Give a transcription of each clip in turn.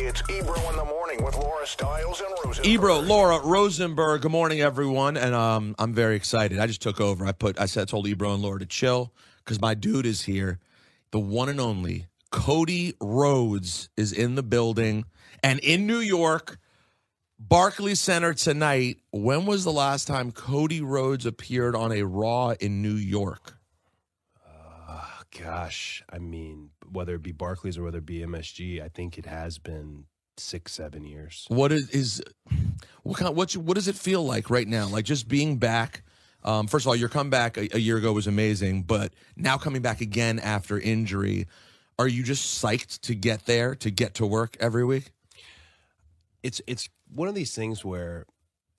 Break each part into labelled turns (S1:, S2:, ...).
S1: It's Ebro in the morning with Laura Stiles and Rosenberg.
S2: Ebro, Laura Rosenberg. Good morning, everyone, and um, I'm very excited. I just took over. I put, I said, I told Ebro and Laura to chill because my dude is here, the one and only Cody Rhodes is in the building and in New York, Barclays Center tonight. When was the last time Cody Rhodes appeared on a Raw in New York?
S3: Gosh, I mean, whether it be Barclays or whether it be MSG, I think it has been six, seven years.
S2: What is, is what kind? What what does it feel like right now? Like just being back. Um, first of all, your comeback a, a year ago was amazing, but now coming back again after injury, are you just psyched to get there to get to work every week?
S3: It's it's one of these things where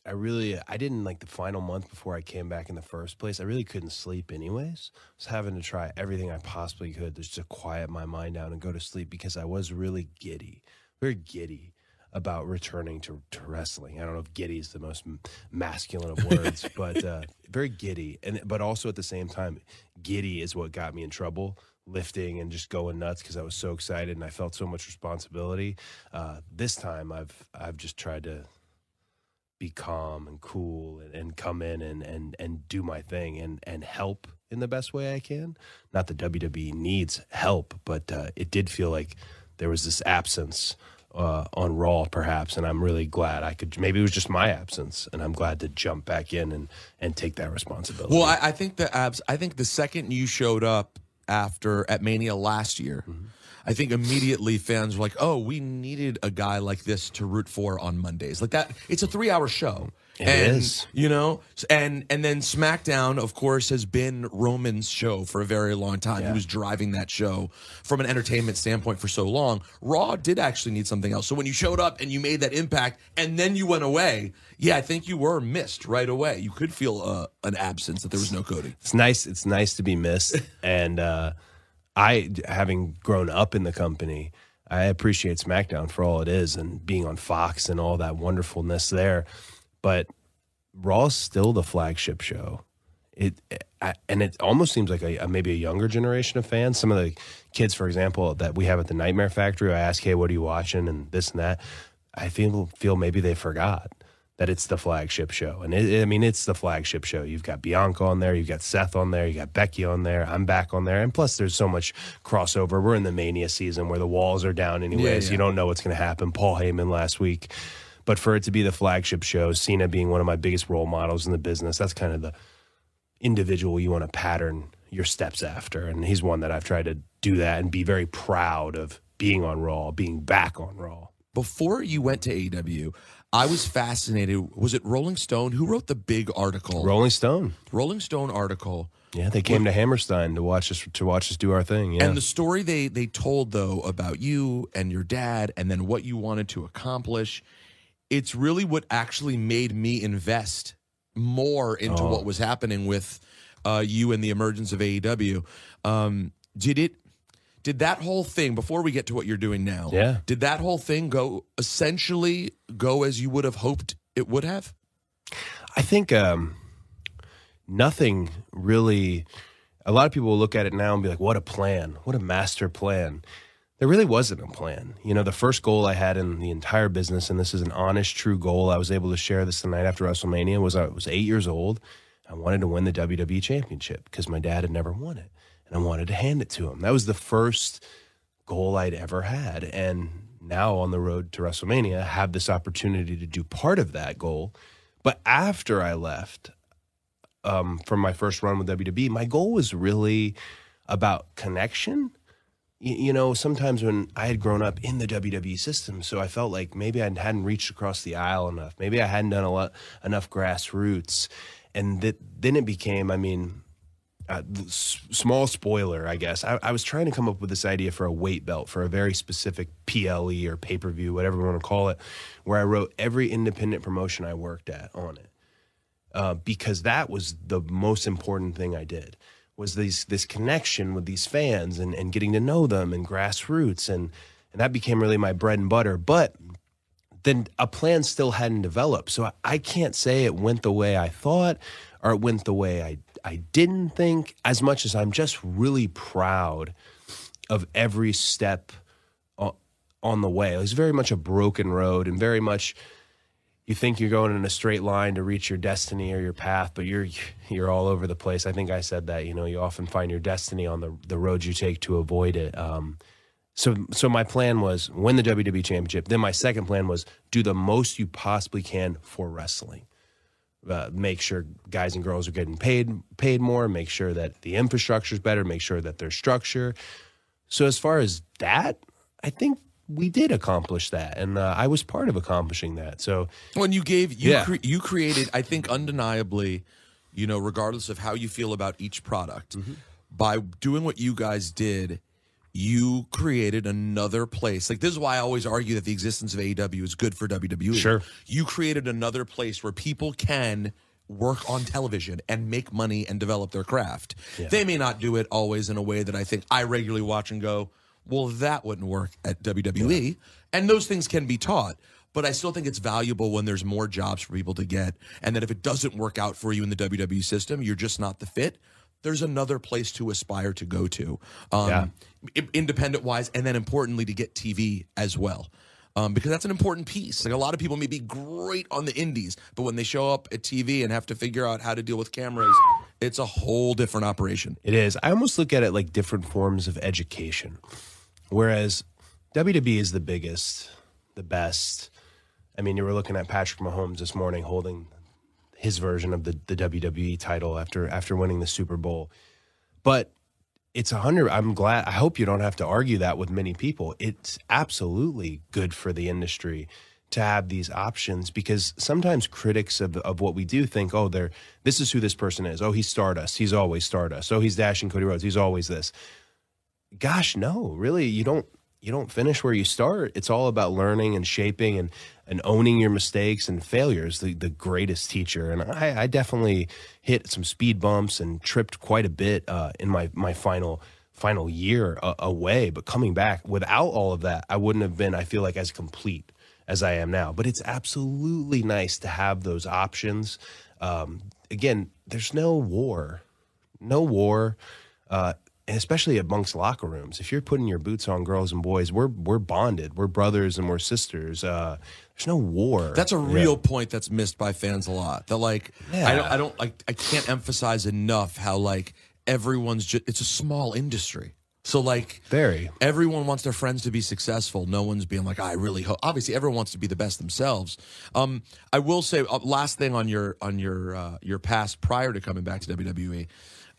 S3: I really I didn't like the final month before I came back in the first place. I really couldn't sleep anyways. I was having to try everything I possibly could just to quiet my mind down and go to sleep because I was really giddy, very giddy about returning to, to wrestling. I don't know if giddy is the most masculine of words, but uh, very giddy. And but also at the same time, giddy is what got me in trouble lifting and just going nuts because I was so excited and I felt so much responsibility. Uh, this time I've I've just tried to be calm and cool and, and come in and, and, and do my thing and, and help in the best way I can. Not that WWE needs help, but uh, it did feel like there was this absence uh, on Raw, perhaps, and I'm really glad I could. Maybe it was just my absence, and I'm glad to jump back in and and take that responsibility.
S2: Well, I, I think the abs. I think the second you showed up after at Mania last year. Mm-hmm I think immediately fans were like, "Oh, we needed a guy like this to root for on Mondays." Like that. It's a three-hour show.
S3: It
S2: and,
S3: is.
S2: You know, and and then SmackDown, of course, has been Roman's show for a very long time.
S3: Yeah.
S2: He was driving that show from an entertainment standpoint for so long. Raw did actually need something else. So when you showed up and you made that impact, and then you went away, yeah, I think you were missed right away. You could feel uh, an absence that there was no Cody.
S3: It's nice. It's nice to be missed, and. uh I, having grown up in the company, I appreciate SmackDown for all it is and being on Fox and all that wonderfulness there. But Raw's still the flagship show. It I, and it almost seems like a, a, maybe a younger generation of fans. Some of the kids, for example, that we have at the Nightmare Factory, I ask, "Hey, what are you watching?" and this and that. I feel feel maybe they forgot that it's the flagship show. And it, I mean, it's the flagship show. You've got Bianca on there, you've got Seth on there, you got Becky on there, I'm back on there. And plus, there's so much crossover. We're in the Mania season where the walls are down, anyways. Yeah, yeah. You don't know what's going to happen. Paul Heyman last week. But for it to be the flagship show, Cena being one of my biggest role models in the business, that's kind of the individual you want to pattern your steps after. And he's one that I've tried to do that and be very proud of being on Raw, being back on Raw.
S2: Before you went to AEW, I was fascinated. Was it Rolling Stone who wrote the big article?
S3: Rolling Stone.
S2: Rolling Stone article.
S3: Yeah, they came to Hammerstein to watch us to watch us do our thing. Yeah.
S2: And the story they they told though about you and your dad and then what you wanted to accomplish, it's really what actually made me invest more into oh. what was happening with uh, you and the emergence of AEW. Um, did it did that whole thing before we get to what you're doing now
S3: yeah.
S2: did that whole thing go essentially go as you would have hoped it would have?
S3: I think um, nothing really a lot of people will look at it now and be like what a plan what a master plan. There really wasn't a plan. You know the first goal i had in the entire business and this is an honest true goal i was able to share this the night after wrestlemania was i was eight years old. I wanted to win the wwe championship because my dad had never won it and I wanted to hand it to him. That was the first goal I'd ever had. And now on the road to WrestleMania, I have this opportunity to do part of that goal. But after I left um, from my first run with WWE, my goal was really about connection. You, know, sometimes when I had grown up in the WWE system, so I felt like maybe I hadn't reached across the aisle enough. Maybe I hadn't done a lot enough grassroots. And that, then it became, I mean, uh, small spoiler, I guess. I, I, was trying to come up with this idea for a weight belt for a very specific PLE or pay per view, whatever you want to call it, where I wrote every independent promotion I worked at on it. uh, because that was the most important thing I did was these this connection with these fans and, and getting to know them and grassroots and and that became really my bread and butter. But then a plan still hadn't developed. So I, I can't say it went the way I thought or it went the way I I didn't think as much as I'm just really proud of every step on the way. It was very much a broken road and very much you think you're going in a straight line to reach your destiny or your path, but you're you're all over the place. I think I said that. You know, you often find your destiny on the the roads you take to avoid it. Um, so so my plan was win the WWE Championship. Then my second plan was do the most you possibly can for wrestling. Uh, make sure guys and girls are getting paid paid more. Make sure that the infrastructure is better. Make sure that there's structure. So as far as that, I think we did accomplish that, and uh, I was part of accomplishing that. So
S2: When you gave you
S3: Yeah.
S2: cre- you created, I think undeniably, you know, regardless of how you feel about each product,
S3: Mm-hmm.
S2: by doing what you guys did, you created another place. Like this is why I always argue that the existence of AEW is good for WWE.
S3: Sure.
S2: You created another place where people can work on television and make money and develop their craft. They may not do it always in a way that I think I regularly watch and go, well, that wouldn't work at WWE. And those things can be taught. But I still think it's valuable when there's more jobs for people to get. And that if it doesn't work out for you in the WWE system, you're just not the fit. There's another place to aspire to go to, um, independent wise, and then importantly to get TV as well um, because that's an important piece. Like a lot of people may be great on the indies, but when they show up at TV and have to figure out how to deal with cameras, it's a whole different operation.
S3: It is. I almost look at it like different forms of education. Whereas WWE is the biggest, the best. I mean, you were looking at Patrick Mahomes this morning holding his version of the, the WWE title after after winning the Super Bowl. But it's a hundred. I'm glad. I hope you don't have to argue that with many people. It's absolutely good for the industry to have these options because sometimes critics of, of what we do think, oh, they're this is who this person is. Oh, he's Stardust. He's always Stardust. Oh, he's Dashing Cody Rhodes. He's always this. Gosh, no, really, you don't you don't finish where you start. It's all about learning and shaping and and owning your mistakes and failures. The the greatest teacher, and I, I definitely hit some speed bumps and tripped quite a bit uh, in my my final final year uh, away. But coming back without all of that, I wouldn't have been. I feel like as complete as I am now. But it's absolutely nice to have those options. Um, again, there's no war, no war. Uh, especially amongst locker rooms, if you're putting your boots on girls and boys, we're we're bonded, we're brothers and we're sisters. Uh, there's no war.
S2: That's a real point that's missed by fans a lot. That like
S3: Yeah.
S2: I don't I don't like I can't emphasize enough how like everyone's just it's a small industry. So like
S3: Very.
S2: everyone wants their friends to be successful. No one's being like I really hope. Obviously, everyone wants to be the best themselves. Um, I will say uh, last thing on your on your uh, your past prior to coming back to WWE.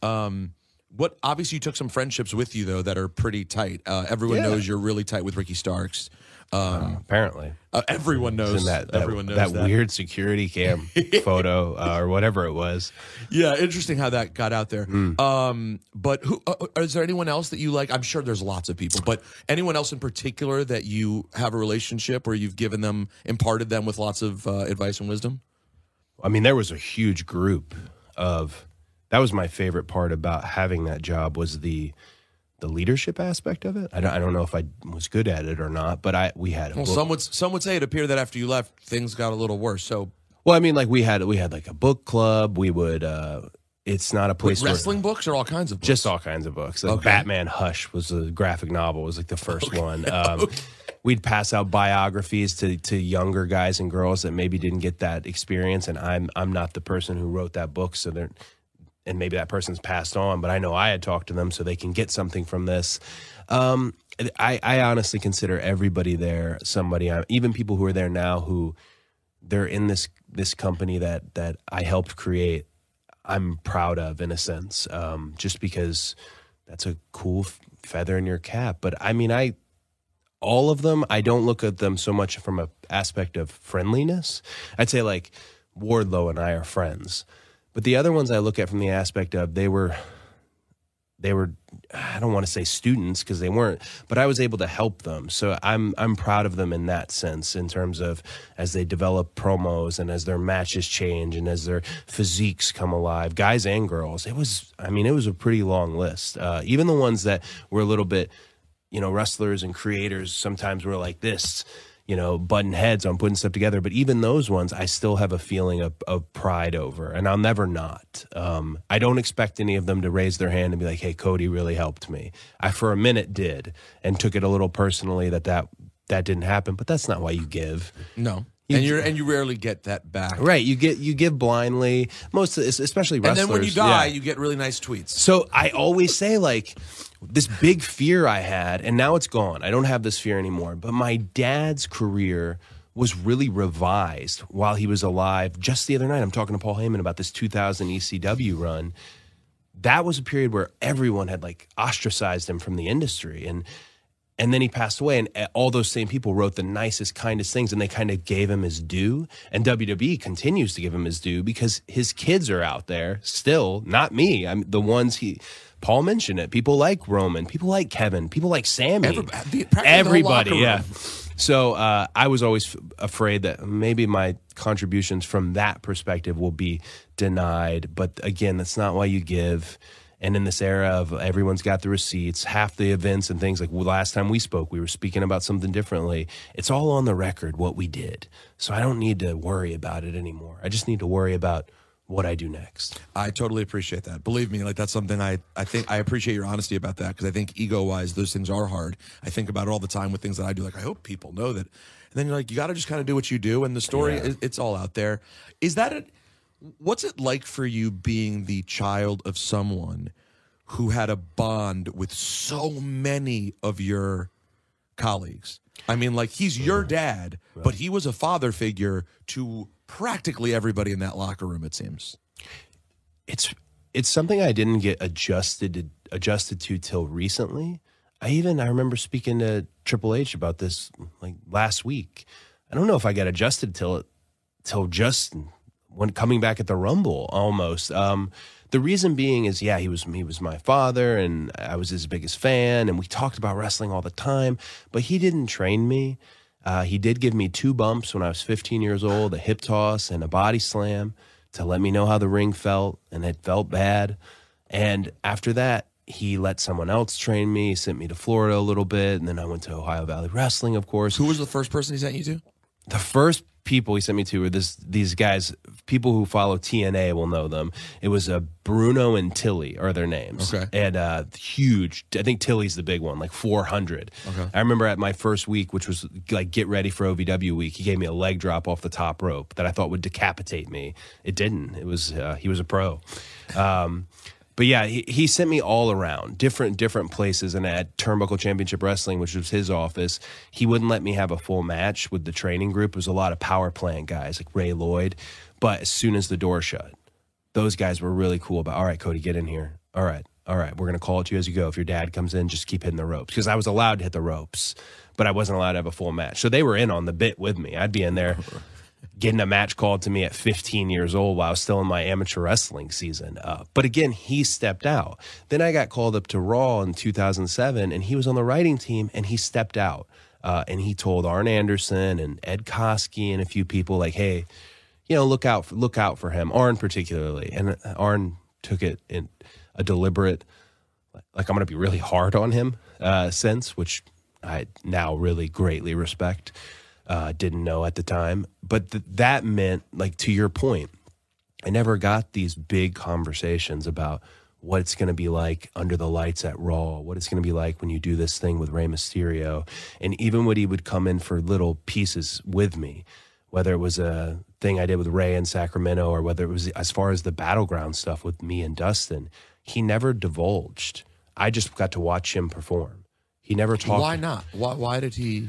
S2: Um, what obviously you took some friendships with you though that are pretty tight. Uh, everyone
S3: Yeah.
S2: knows you're really tight with Ricky Starks. Um,
S3: apparently.
S2: uh, everyone knows
S3: that, that,
S2: everyone knows
S3: that,
S2: that.
S3: weird security cam photo uh, or whatever it was.
S2: Yeah, interesting how that got out there. Um, but who uh, uh, is there anyone else that you like? I'm sure there's lots of people, but anyone else in particular that you have a relationship where you've given them, imparted them with lots of uh, advice and wisdom?
S3: I mean, there was a huge group of. That was my favorite part about having that job was the the leadership aspect of it. I don't, I don't know if I was good at it or not, but I we had a
S2: Well,
S3: book-
S2: some would some would say it appeared that after you left, things got a little worse. So,
S3: Well, I mean, like we had we had like a book club. We would. uh It's not a place where
S2: wrestling books or all kinds of books?
S3: just all kinds of books. Like
S2: Okay.
S3: Batman Hush was a graphic novel. Was like the first one. Um, We'd pass out biographies to to younger guys and girls that maybe didn't get that experience, and I'm I'm not the person who wrote that book, so they're and maybe that person's passed on, but I know I had talked to them so they can get something from this. Um, I, I honestly consider everybody there somebody, even people who are there now who they're in this this company that that I helped create. I'm proud of in a sense, um, just because that's a cool feather in your cap. But I mean, I all of them. I don't look at them so much from a aspect of friendliness. I'd say like Wardlow and I are friends, but the other ones I look at from the aspect of they were they were I don't want to say students because they weren't, but I was able to help them. So I'm I'm proud of them in that sense in terms of as they develop promos and as their matches change and as their physiques come alive, guys and girls. It was I mean it was a pretty long list. Uh, even the ones that were a little bit, you know, wrestlers and creators sometimes were like this you know, button heads on putting stuff together. But even those ones, I still have a feeling of, of pride over, and I'll never not. Um, I don't expect any of them to raise their hand and be like, "Hey, Cody really helped me." I for a minute did, and took it a little personally that that that didn't happen. But that's not why you give.
S2: No. And you and you rarely get that back,
S3: right? You get you give blindly, most of, especially wrestlers.
S2: And then when you die, yeah. you get really nice tweets.
S3: So I always say like, this big fear I had, and now it's gone. I don't have this fear anymore. But my dad's career was really revised while he was alive. Just the other night, I'm talking to Paul Heyman about this 2000 ECW run. That was a period where everyone had like ostracized him from the industry, and and then he passed away, and all those same people wrote the nicest, kindest things, and they kind of gave him his due. And WWE continues to give him his due because his kids are out there still, not me. I'm the ones he Paul mentioned it. People like Roman. People like Kevin. People like Sammy. Every, everybody, yeah. So uh, I was always f- afraid that maybe my contributions from that perspective will be denied. But again, that's not why you give. And in this era of everyone's got the receipts, half the events and things like well, last time we spoke, we were speaking about something differently. It's all on the record what we did. So I don't need to worry about it anymore. I just need to worry about what I do next.
S2: I totally appreciate that. Believe me, like that's something I, I think I appreciate your honesty about that because I think ego wise, those things are hard. I think about it all the time with things that I do. Like, I hope people know that. And then you're like, you got to just kind of do what you do. And the story, yeah. it's all out there. Is that it? What's it like for you being the child of someone who had a bond with so many of your colleagues? I mean, like he's your dad, right. but he was a father figure to practically everybody in that locker room. It seems
S3: it's it's something I didn't get adjusted to, adjusted to till recently. I even I remember speaking to Triple H about this like last week. I don't know if I got adjusted till till just when coming back at the Rumble almost. Um, the reason being is yeah he was he was my father and I was his biggest fan and we talked about wrestling all the time, but he didn't train me. Uh, he did give me two bumps when I was 15 years old, a hip toss and a body slam to let me know how the ring felt, and it felt bad. And after that, he let someone else train me, sent me to Florida a little bit, and then I went to Ohio Valley Wrestling, of course.
S2: Who was the first person he sent you to?
S3: The first people he sent me to were this these guys. People who follow TNA will know them. It was a uh, Bruno and Tilly are their names.
S2: Okay,
S3: and uh, huge. I think Tilly's the big one, like four hundred.
S2: Okay,
S3: I remember at my first week, which was like get ready for OVW week. He gave me a leg drop off the top rope that I thought would decapitate me. It didn't. It was uh, he was a pro. Um, but yeah, he, he sent me all around different different places, and at Turnbuckle Championship Wrestling, which was his office, he wouldn't let me have a full match with the training group. It was a lot of power plant guys like Ray Lloyd, but as soon as the door shut, those guys were really cool about. All right, Cody, get in here. All right, all right, we're gonna call it you as you go. If your dad comes in, just keep hitting the ropes because I was allowed to hit the ropes, but I wasn't allowed to have a full match. So they were in on the bit with me. I'd be in there getting a match called to me at 15 years old while I was still in my amateur wrestling season. Uh, but again, he stepped out. Then I got called up to Raw in 2007, and he was on the writing team, and he stepped out. Uh, and he told Arn Anderson and Ed Koskey and a few people like, "Hey, you know, look out, for, look out for him." Arn particularly, and Arn took it in a deliberate, like I'm going to be really hard on him uh, sense, which I now really greatly respect uh, didn't know at the time. But th- that meant, like, to your point, I never got these big conversations about what it's going to be like under the lights at Raw, what it's going to be like when you do this thing with Rey Mysterio. And even when he would come in for little pieces with me, whether it was a thing I did with Rey in Sacramento or whether it was as far as the battleground stuff with me and Dustin, he never divulged. I just got to watch him perform. He never talked.
S2: Why not? Why, why did he?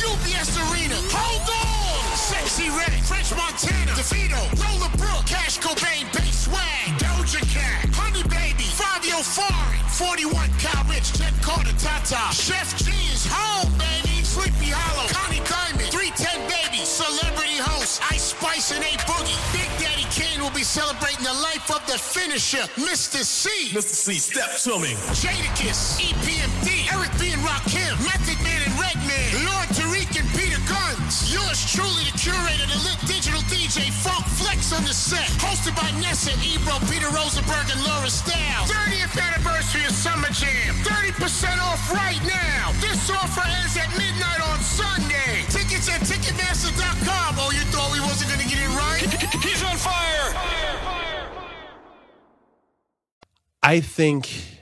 S4: Gas Arena. Hold on. Sexyy Red, French Montana, DeVito, Roller Brook, Cash Cobain, Bass Swag, Doja Cat, Honey Baby, Fabio Foreign, 41 Kyle Richh, Jenn Carter, Tata, Sheff G is home, baby. Sleepy Hallow, Connie Diamond, 310babii, Celebrity Host, Ice Spice and A Boogie. Big Daddy Kane will be celebrating the life of the finisher, Mr. Cee.
S5: Mr. Cee, step to me.
S4: Jadakiss, EPMD, Eric B. and Rakim, Method Man Yours truly, the curator, the lit digital DJ, Funk Flex on the set. Hosted by Nessa, Ebro, Peter Rosenberg, and Laura Stiles. 30th anniversary of Summer Jam. 30% off right now. This offer ends at midnight on Sunday. Tickets at Ticketmaster.com. Oh, you thought we wasn't going to get it right?
S5: He's on fire.
S3: I think,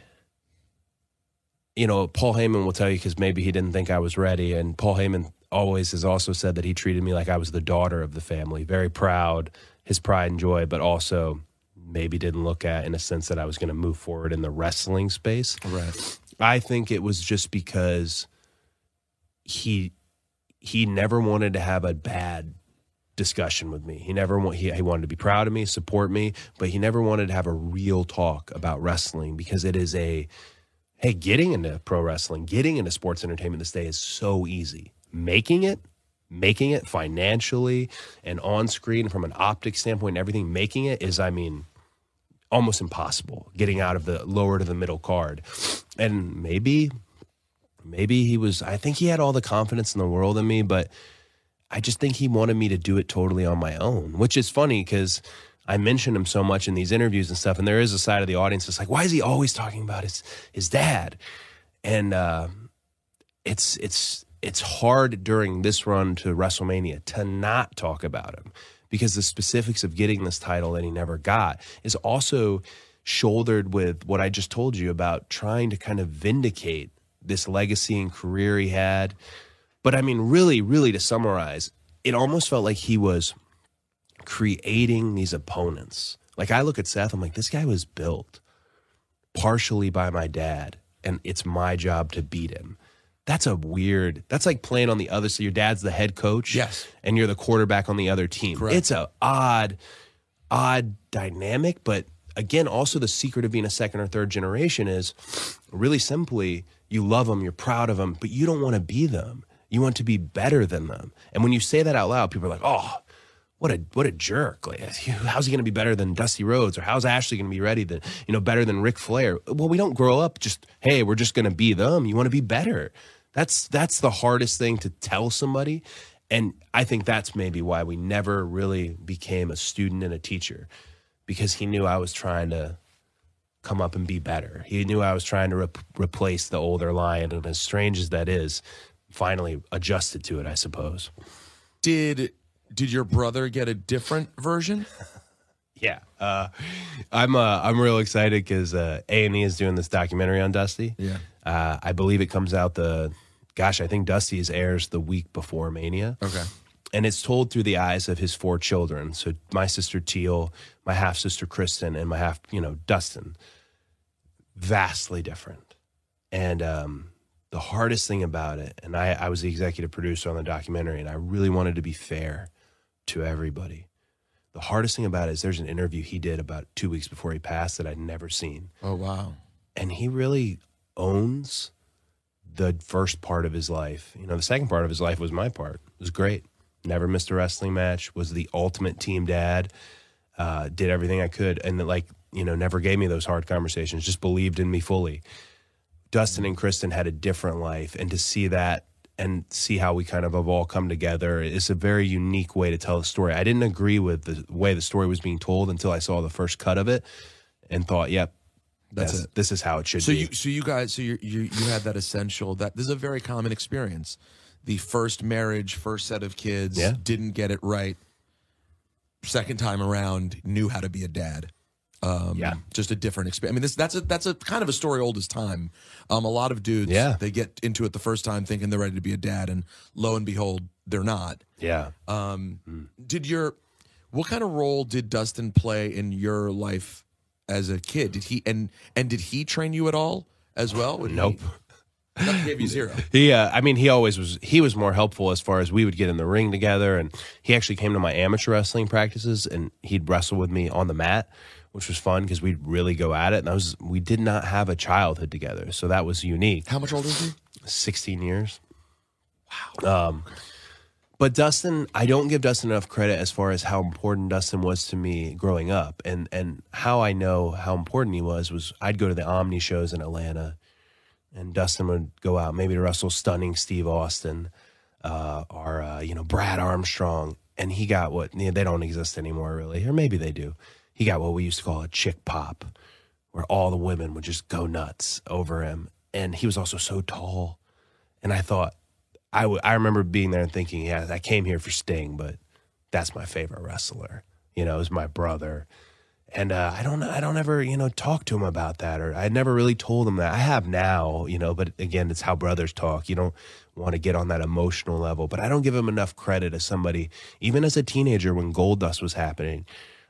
S3: you know, Paul Heyman will tell you because maybe he didn't think I was ready. And Paul Heyman always has also said that he treated me like I was the daughter of the family, very proud, his pride and joy, but also maybe didn't look at in a sense that I was going to move forward in the wrestling space.
S2: Right.
S3: I think it was just because he he never wanted to have a bad discussion with me. He never wa- he, he wanted to be proud of me, support me, but he never wanted to have a real talk about wrestling because it is a hey, getting into pro wrestling, getting into sports entertainment this day is so easy. Making it, making it financially and on screen from an optic standpoint and everything, making it is I mean almost impossible getting out of the lower to the middle card. And maybe maybe he was I think he had all the confidence in the world in me, but I just think he wanted me to do it totally on my own, which is funny because I mention him so much in these interviews and stuff. And there is a side of the audience that's like, why is he always talking about his his dad? And uh, it's it's it's hard during this run to WrestleMania to not talk about him because the specifics of getting this title that he never got is also shouldered with what I just told you about trying to kind of vindicate this legacy and career he had. But I mean, really, really to summarize, it almost felt like he was creating these opponents. Like I look at Seth, I'm like, this guy was built partially by my dad, and it's my job to beat him. That's a weird. That's like playing on the other. So your dad's the head coach,
S2: Yes.
S3: and you're the quarterback on the other team.
S2: Correct.
S3: It's a odd, odd dynamic. But again, also the secret of being a second or third generation is really simply you love them, you're proud of them, but you don't want to be them. You want to be better than them. And when you say that out loud, people are like, "Oh, what a what a jerk! Like, how's he going to be better than Dusty Rhodes, or how's Ashley going to be ready than you know better than Ric Flair? Well, we don't grow up just hey, we're just going to be them. You want to be better. That's that's the hardest thing to tell somebody, and I think that's maybe why we never really became a student and a teacher, because he knew I was trying to come up and be better. He knew I was trying to re- replace the older lion, and as strange as that is, finally adjusted to it, I suppose.
S2: Did did your brother get a different version?
S3: Yeah, uh, I'm uh, I'm real excited because A and E is doing this documentary on Dusty.
S2: Yeah.
S3: uh, I believe it comes out the, gosh, I think Dusty's airs the week before Mania.
S2: Okay.
S3: and it's told through the eyes of his four children. So my sister Teal, my half sister Kristen, and my half, you know, Dustin. Vastly different. And um, the hardest thing about it, and I, I was the executive producer on the documentary, and I really wanted to be fair to everybody. The hardest thing about it is there's an interview he did about two weeks before he passed that I'd never seen
S2: Oh wow.
S3: and he really owns the first part of his life. You know, the second part of his life was my part. It was great. Never missed a wrestling match. Was the ultimate team dad. Uh, did everything I could, and like you know, never gave me those hard conversations. Just believed in me fully. Dustin and Kristen had a different life, and to see that and see how we kind of have all come together It's a very unique way to tell a story. I didn't agree with the way the story was being told until I saw the first cut of it, and thought, "Yep,
S2: That's.
S3: This is how it should
S2: So
S3: be."
S2: you so you guys so you you you had that essential that this is a very common experience. The first marriage, first set of kids,
S3: Yeah.
S2: didn't get it right. Second time around, knew how to be a dad. Um,
S3: Yeah.
S2: just a different experience. I mean, this that's a that's a kind of a story old as time. Um, a lot of dudes,
S3: Yeah.
S2: they get into it the first time thinking they're ready to be a dad, and lo and behold, they're not.
S3: yeah.
S2: Um, Did your what kind of role did Dustin play in your life as a kid? Did he and and did he train you at all as well? Would he-
S3: Nope.
S2: That gave you zero.
S3: He, uh, I mean, he always was. He was more helpful as far as we would get in the ring together, and he actually came to my amateur wrestling practices, and he'd wrestle with me on the mat, which was fun because we'd really go at it. And I was, we did not have a childhood together, so that was unique.
S2: How much older is he?
S3: Sixteen years. Wow. Um, but Dustin, I don't give Dustin enough credit as far as how important Dustin was to me growing up, and and how I know how important he was was I'd go to the Omni shows in Atlanta, and Dustin would go out maybe to wrestle stunning Steve Austin, uh, or uh, you know Brad Armstrong, and he got what they don't exist anymore really, or maybe they do. He got what we used to call a chick pop, where all the women would just go nuts over him, and he was also so tall, and I thought I w- I remember being there and thinking, yeah, I came here for Sting, but that's my favorite wrestler. You know, is my brother. And uh, I don't, I don't ever, you know, talk to him about that, or I never really told him that. I have now, you know, but again, it's how brothers talk. You don't want to get on that emotional level, but I don't give him enough credit as somebody, even as a teenager when Gold Dust was happening.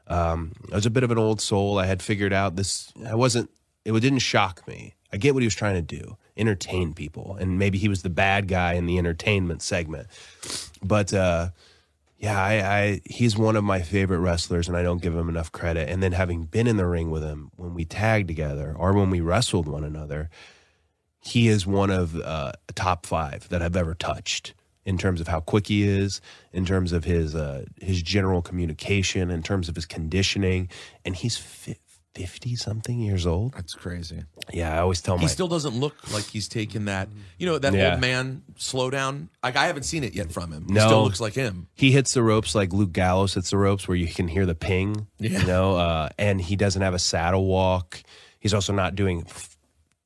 S3: Um, I was a bit of an old soul. I had figured out this. I wasn't. It didn't shock me. I get what he was trying to do, entertain people, and maybe he was the bad guy in the entertainment segment. But uh, yeah, I, I he's one of my favorite wrestlers, and I don't give him enough credit. And then having been in the ring with him when we tagged together or when we wrestled one another, he is one of uh, top five that I've ever touched in terms of how quick he is, in terms of his uh, his general communication, in terms of his conditioning, and he's fifty something years old.
S2: That's crazy.
S3: Yeah, I always tell him
S2: He still doesn't look like he's taken that, you know, that
S3: Yeah.
S2: old man slowdown. Like I haven't seen it yet from him. He
S3: No.
S2: still looks like him.
S3: he hits the ropes like Luke Gallows hits the ropes, where you can hear the ping.
S2: Yeah.
S3: You know, uh, and he doesn't have a saddle walk. He's also not doing f-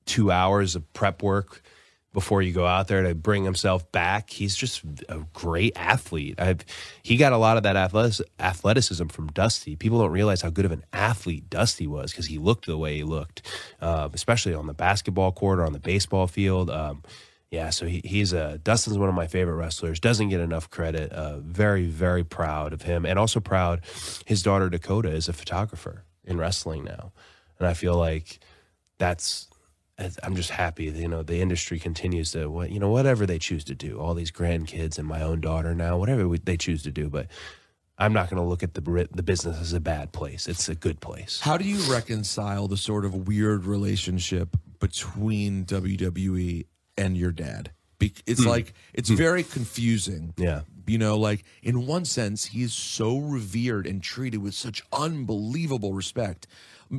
S3: two hours of prep work before you go out there to bring himself back. He's just a great athlete. I've, he got a lot of that athleticism from Dusty. People don't realize how good of an athlete Dusty was because he looked the way he looked, uh, especially on the basketball court or on the baseball field. Um, yeah, so he, he's a Dustin's one of my favorite wrestlers. Doesn't get enough credit. Uh, very, very proud of him, and also proud his daughter Dakota is a photographer in wrestling now, and I feel like that's. I'm just happy, you know, the industry continues to, what you know, whatever they choose to do. All these grandkids and my own daughter now, whatever we, they choose to do, but I'm not going to look at the the business as a bad place. It's a good place.
S2: How do you reconcile the sort of weird relationship between WWE and your dad? It's hmm. like it's hmm. very confusing.
S3: Yeah.
S2: You know, like in one sense, he is so revered and treated with such unbelievable respect.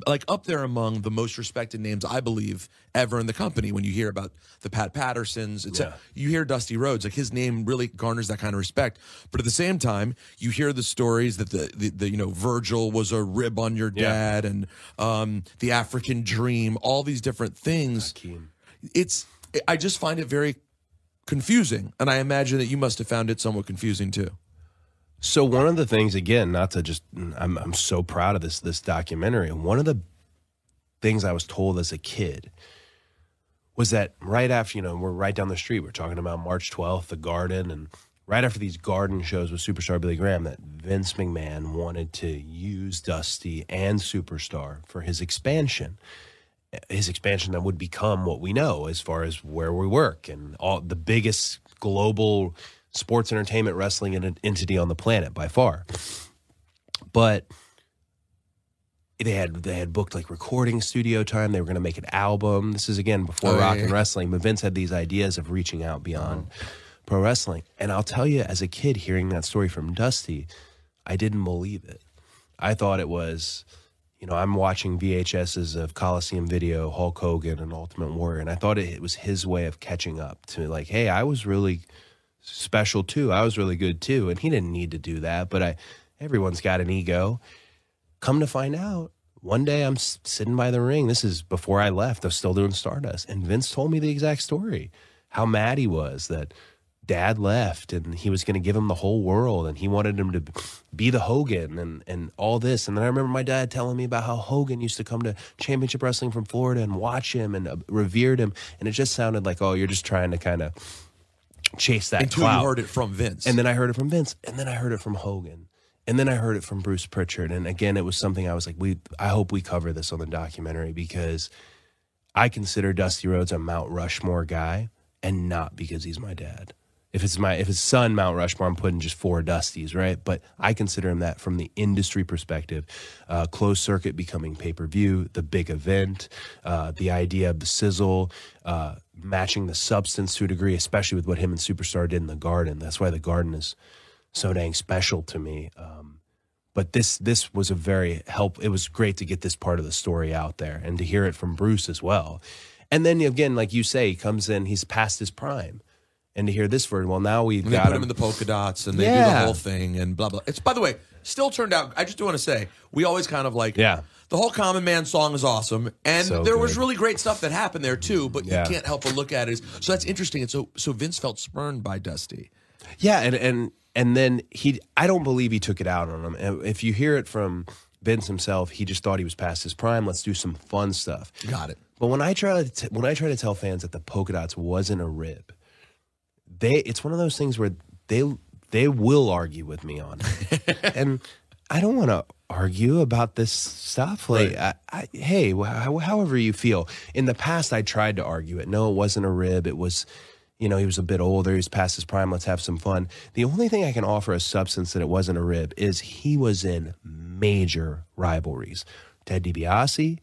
S2: Like up there among the most respected names, I believe, ever in the company. When you hear about the Pat Pattersons, it's
S3: Yeah.
S2: you hear Dusty Rhodes, like his name really garners that kind of respect. But at the same time, you hear the stories that the, the, the you know Virgil was a rib on your
S3: Yeah.
S2: dad, and um, the African Dream, all these different things. It's I just find it very confusing, and I imagine that you must have found it somewhat confusing too.
S3: So one of the things, again, not to just, I'm I'm so proud of this this documentary. One of the things I was told as a kid was that right after, you know, we're right down the street. We're talking about March 12th, the Garden, and right after these Garden shows with Superstar Billy Graham, that Vince McMahon wanted to use Dusty and Superstar for his expansion his expansion that would become what we know as far as where we work and all the biggest global sports entertainment wrestling an entity on the planet by far. But they had they had booked like recording studio time. They were going to make an album. This is again before
S2: Oh,
S3: rock
S2: yeah.
S3: and wrestling. But Vince had these ideas of reaching out beyond pro wrestling. And I'll tell you, as a kid, hearing that story from Dusty, I didn't believe it. I thought it was you know, I'm watching VHSs of Coliseum Video, Hulk Hogan, and Ultimate Warrior, and I thought it, it was his way of catching up to like, hey, I was really special too. I was really good too, and he didn't need to do that. But I, everyone's got an ego. Come to find out, one day I'm sitting by the ring. This is before I left. I was still doing Stardust, and Vince told me the exact story. How mad he was that dad left and he was going to give him the whole world and he wanted him to be the Hogan and, and all this. And then I remember my dad telling me about how Hogan used to come to championship wrestling from Florida and watch him and uh, revered him. And it just sounded like, oh, you're just trying to kind of chase that
S2: Until
S3: clout.
S2: you heard it from Vince.
S3: And then I heard it from Vince, and then I heard it from Hogan, and then I heard it from Bruce Pritchard. And again, it was something I was like, we. I hope we cover this on the documentary because I consider Dusty Rhodes a Mount Rushmore guy, and not because he's my dad. If it's my if his son Mount Rushmore, I'm putting just four Dusties, right? But I consider him that from the industry perspective. Uh, closed circuit becoming pay per view, the big event, uh, the idea of the sizzle, uh, matching the substance to a degree, especially with what him and Superstar did in the Garden. That's why the Garden is so dang special to me. Um, but this this was a very help. It was great to get this part of the story out there and to hear it from Bruce as well. And then again, like you say, he comes in, he's past his prime, and to hear this version, well, now we've
S2: And they
S3: got
S2: put
S3: him.
S2: him in the polka dots and they do the whole thing and blah blah. It's by the way, still turned out. I just do want to say we always kind of like
S3: Yeah.
S2: The whole Common Man song is awesome, and
S3: So
S2: there was really great stuff that happened there too. But
S3: Yeah.
S2: you can't help but look at it. So that's interesting. And so so Vince felt spurned by Dusty.
S3: Yeah, and and and then he I don't believe he took it out on him. And If you hear it from Vince himself, he just thought he was past his prime. Let's do some fun stuff.
S2: Got it.
S3: But when I try to t- when I try to tell fans that the polka dots wasn't a rib, they it's one of those things where they they will argue with me on it, and I don't want to argue about this stuff. Like, I, I, hey, wh- however you feel. In the past, I tried to argue it. No, it wasn't a rib. It was. You know, he was a bit older. He's past his prime. Let's have some fun. The only thing I can offer as substance that it wasn't a rib is he was in major rivalries. Ted DiBiase,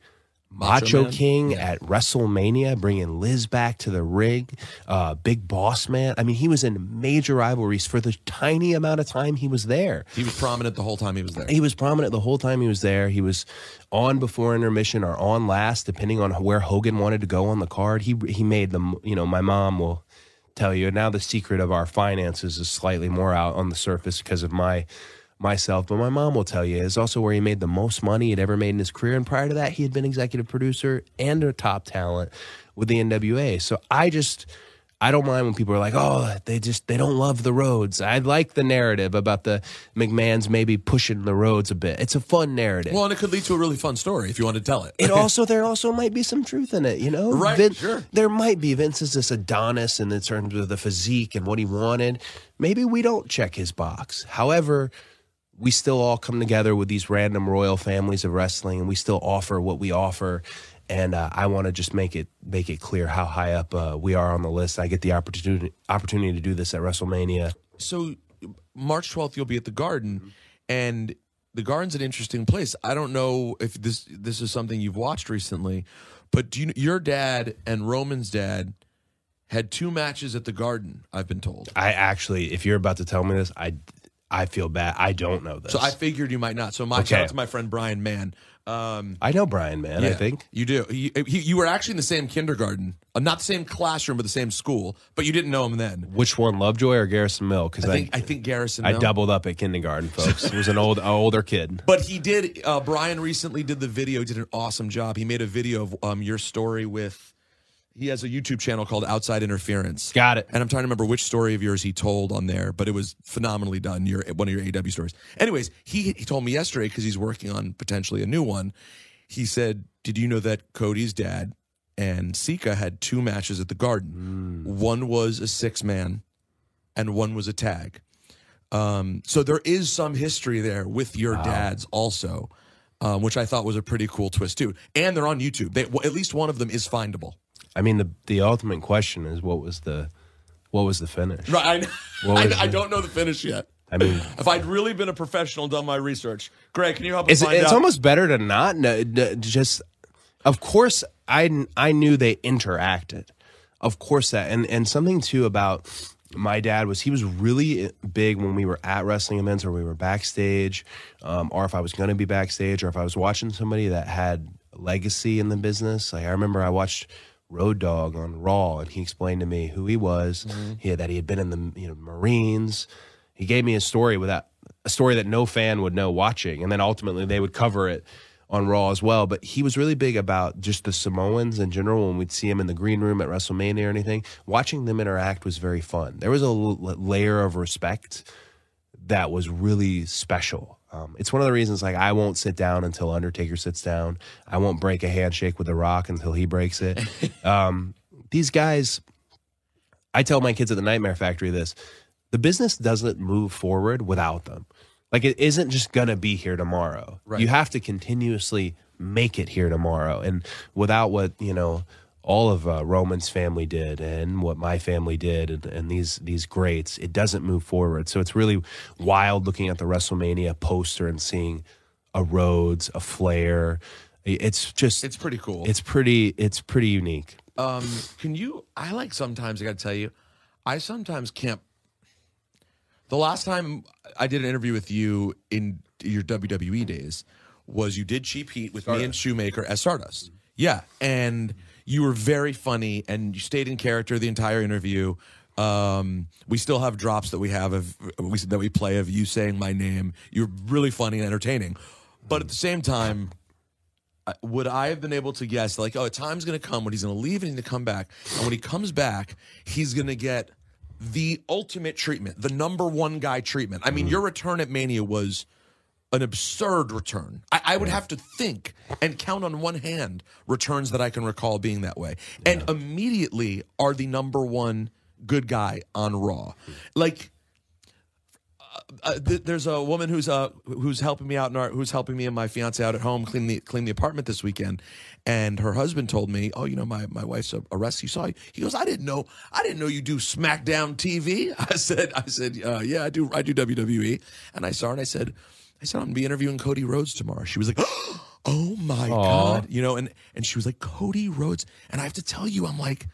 S3: Macho,
S2: Man?
S3: King at WrestleMania, bringing Liz back to the ring, uh, Big Boss Man. I mean, he was in major rivalries for the tiny amount of time he was there.
S2: He was prominent the whole time he was there.
S3: He was prominent the whole time he was there. He was on before intermission or on last, depending on where Hogan wanted to go on the card. He he made them. You know, my mom will tell you now. The secret of our finances is slightly more out on the surface because of my myself, but my mom will tell you is also where he made the most money he'd ever made in his career. And prior to that, he had been executive producer and a top talent with the NWA. So I just. I don't mind when people are like, "Oh, they just they don't love the Rhodes." I like the narrative about the McMahon's maybe pushing the Rhodes a bit. It's a fun narrative.
S2: well, and it could lead to a really fun story if you want to tell it.
S3: it also there also might be some truth in it, you know.
S2: Right,
S3: Vin-
S2: sure.
S3: There might be Vince is this Adonis in terms of the physique and what he wanted. Maybe we don't check his box. However, we still all come together with these random royal families of wrestling, and we still offer what we offer. And uh, I want to just make it make it clear how high up uh, we are on the list. I get the opportunity opportunity to do this at WrestleMania.
S2: so March 12th you'll be at the Garden and the Garden's an interesting place. I don't know if this this is something you've watched recently, but do you your dad and Roman's dad had two matches at the Garden, I've been told.
S3: I actually, if you're about to tell me this, I I feel bad. I don't know this.
S2: So I figured you might not. So my
S3: Okay.
S2: shout out to my friend Brian Mann. Um
S3: I know Brian, man. I think.
S2: you do. He, he, you were actually in the same kindergarten, uh, not the same classroom, but the same school. But you didn't know him then.
S3: Which one, Lovejoy or Garrison Mill? Because
S2: I
S3: I,
S2: think I think Garrison.
S3: I
S2: Mill.
S3: doubled up at kindergarten, folks. It was an old, older kid.
S2: But he did. Uh, Brian recently did the video. He did an awesome job. He made a video of um, your story with. He has a YouTube channel called Outside Interference.
S3: Got it.
S2: And I'm trying to remember which story of yours he told on there, but it was phenomenally done. Your one of your AW stories. Anyways, he he told me yesterday because he's working on potentially a new one. He said, "Did you know that Cody's dad and Sika had two matches at the Garden? One was a six man, and one was a tag." Um, so there is some history there with your dads also, um, which I thought was a pretty cool twist too. And they're on YouTube. They, well, at least one of them is findable.
S3: I mean, the the ultimate question is what was the what was the finish?
S2: Right.
S3: What
S2: I,
S3: was
S2: I don't know the finish yet.
S3: I mean,
S2: If I'd really been a professional, done my research, Greg, can you help us
S3: it's
S2: find
S3: it's
S2: out?
S3: almost better to not know. n- Just, of course, I I knew they interacted. Of course that, and and something too about my dad was he was really big when we were at wrestling events or we were backstage, um, or if I was going to be backstage, or if I was watching somebody that had legacy in the business. Like I remember I watched Road Dog on Raw, and he explained to me who he was, mm-hmm. he had, that he had been in the you know Marines. He gave me a story without a story that no fan would know watching, and then ultimately they would cover it on Raw as well. But he was really big about just the Samoans in general. When we'd see him in the green room at WrestleMania or anything, watching them interact was very fun. There was a l- layer of respect that was really special. Um, it's one of the reasons like I won't sit down until Undertaker sits down. I won't break a handshake with The Rock until he breaks it. um, these guys, I tell my kids at the Nightmare Factory this: the business doesn't move forward without them. Like it isn't just gonna be here tomorrow.
S2: Right.
S3: You have to continuously make it here tomorrow, and without what you know all of uh, Roman's family did and what my family did and, and these these greats, it doesn't move forward. So it's really wild looking at the WrestleMania poster and seeing a Rhodes, a Flair. It's just
S2: It's pretty cool.
S3: it's pretty it's pretty unique.
S2: Um, can you? I like sometimes. I got to tell you, I sometimes can't. The last time I did an interview with you in your WWE days was you did Cheap Heat with me and Shoemaker as Stardust. Yeah, and you were very funny and you stayed in character the entire interview. Um, we still have drops that we have of we, that we play of you saying my name. You're really funny and entertaining, but at the same time, would I have been able to guess like, oh, a time's going to come when he's going to leave and he's going to come back, and when he comes back, he's going to get the ultimate treatment, the number one guy treatment. I mean, your return at Mania was an absurd return. I, I would have to think and count on one hand returns that I can recall being that way, and immediately are the number one good guy on Raw, like uh, th- there's a woman who's uh who's helping me out in our who's helping me and my fiance out at home clean the clean the apartment this weekend, and her husband told me, oh, you know, my my wife's a, a. You saw, he goes, I didn't know, I didn't know you do SmackDown TV. I said, I said, uh, yeah, I do, I do WWE, and I saw her and I said, I said I'm gonna be interviewing Cody Rhodes tomorrow. She was like. Oh my God. You know, and and she was like, Cody Rhodes. And I have to tell you, I'm like,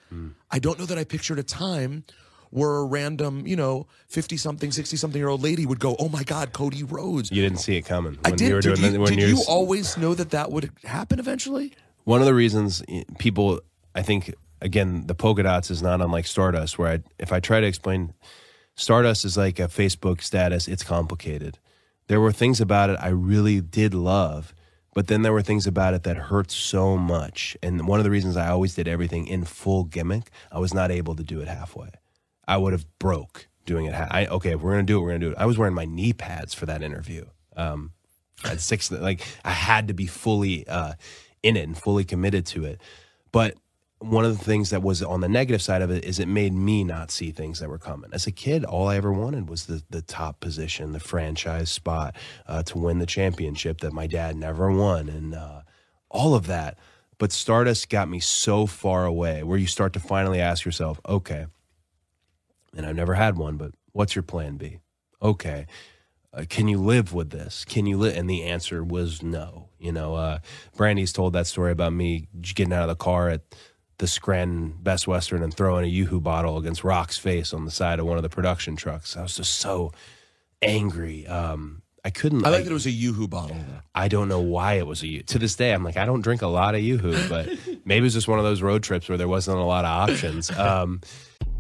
S2: I don't know that I pictured a time where a random, you know, 50 something, 60 something year old lady would go, Oh my God, Cody Rhodes.
S3: You didn't see it coming
S2: I
S3: when
S2: did.
S3: you were
S2: did
S3: doing
S2: you,
S3: the,
S2: did
S3: you're
S2: always know that that would happen eventually?
S3: one of the reasons eh, people i think again the polka dots is not unlike stardust where I, if i try to explain stardust is like a facebook status it's complicated there were things about it i really did love but then there were things about it that hurt so much. And one of the reasons i always did everything in full gimmick i was not able to do it halfway. I would have broke doing it ha- I, okay if we're gonna do it we're gonna do it. I was wearing my knee pads for that interview. Um, at six like i had to be fully uh, in it and fully committed to it. But one of the things that was on the negative side of it is it made me not see things that were coming as a kid all i ever wanted was the, the top position the franchise spot uh, to win the championship that my dad never won and uh, all of that but stardust got me so far away where you start to finally ask yourself okay and I've never had one, but what's your plan B? Okay. Uh, can you live with this? Can you live? And the answer was no. You know, uh, Brandi's told that story about me getting out of the car at the Scranton Best Western and throwing a Yoo-Hoo bottle against Rock's face on the side of one of the production trucks. I was just so angry. Um, I couldn't.
S2: I like that it was a Yoo-Hoo bottle.
S3: I don't know why it was a Yoo. To this day, I'm like, I don't drink a lot of Yoo-Hoo, but maybe it was just one of those road trips where there wasn't a lot of options. Um,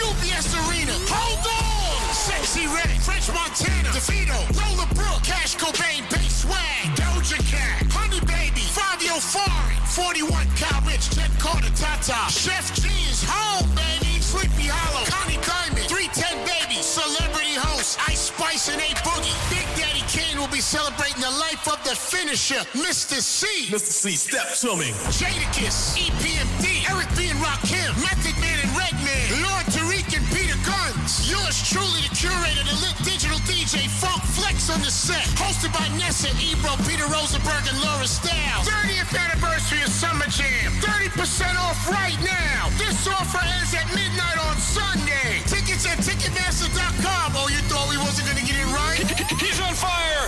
S4: UBS Arena. Hold on! Sexyy Red, French Montana, DeVito, Lola Brooke, Cash Cobain, Bass Swag, Doja Cat, Honey Baby, Fivio Foreign, 41 Kyle Richh, Jenn Carter, Tata, Sheff G's home, baby, Sleepy Hallow, Connie Diamond, 310babii, Celebrity Host, Ice Spice and A Boogie. Big Daddy Kane will be celebrating the life of the finisher, Mr. Cee.
S5: Mr. Cee, step to me.
S4: Jadakiss, EPMD, Eric B. and Rakim, Method Man and Redman, Lord Tariq and Peter Gunz. Yours truly, the curator, the lit digital DJ, Funk Flex on the set. Hosted by Nessa, Ebro, Peter Rosenberg, and Laura Stylez. 30th anniversary of Summer Jam. 30% off right now. This offer ends at midnight on Sunday. Tickets at Ticketmaster.com. Oh, you thought we wasn't going to get it right?
S5: He's on fire.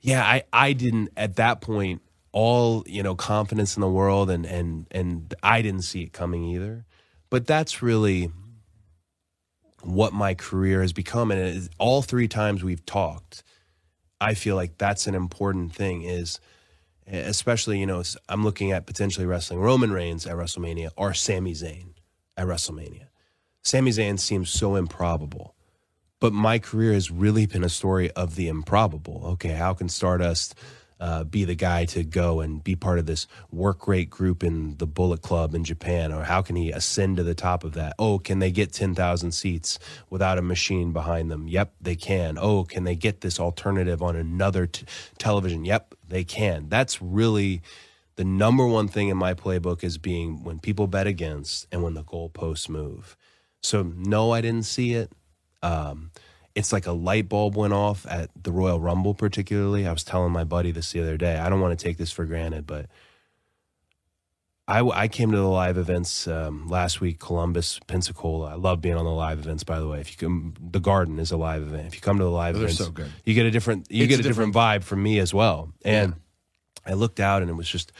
S3: yeah, I, I didn't at that point all you know confidence in the world and and and I didn't see it coming either. But that's really what my career has become, and all three times we've talked, I feel like that's an important thing. Is especially you know I'm looking at potentially wrestling Roman Reigns at WrestleMania or Sami Zayn at WrestleMania. Sami Zayn seems so improbable but my career has really been a story of the improbable. Okay, how can Stardust uh, be the guy to go and be part of this work rate group in the Bullet Club in Japan? Or how can he ascend to the top of that? Oh, can they get 10,000 seats without a machine behind them? Yep, they can. Oh, can they get this alternative on another t- television? Yep, they can. That's really the number one thing in my playbook is being when people bet against and when the goalposts move. So, no, I didn't see it. Um, it's like a light bulb went off at the Royal Rumble, particularly. I was telling my buddy this the other day. I don't want to take this for granted, but I, I came to the live events um, last week, Columbus, Pensacola. I love being on the live events. By the way, if you come, the Garden is a live event. If you come to the live
S2: They're
S3: events,
S2: so good.
S3: you get a different you
S2: It's
S3: get
S2: a
S3: a different, vibe from me as well. And I looked out, and it was just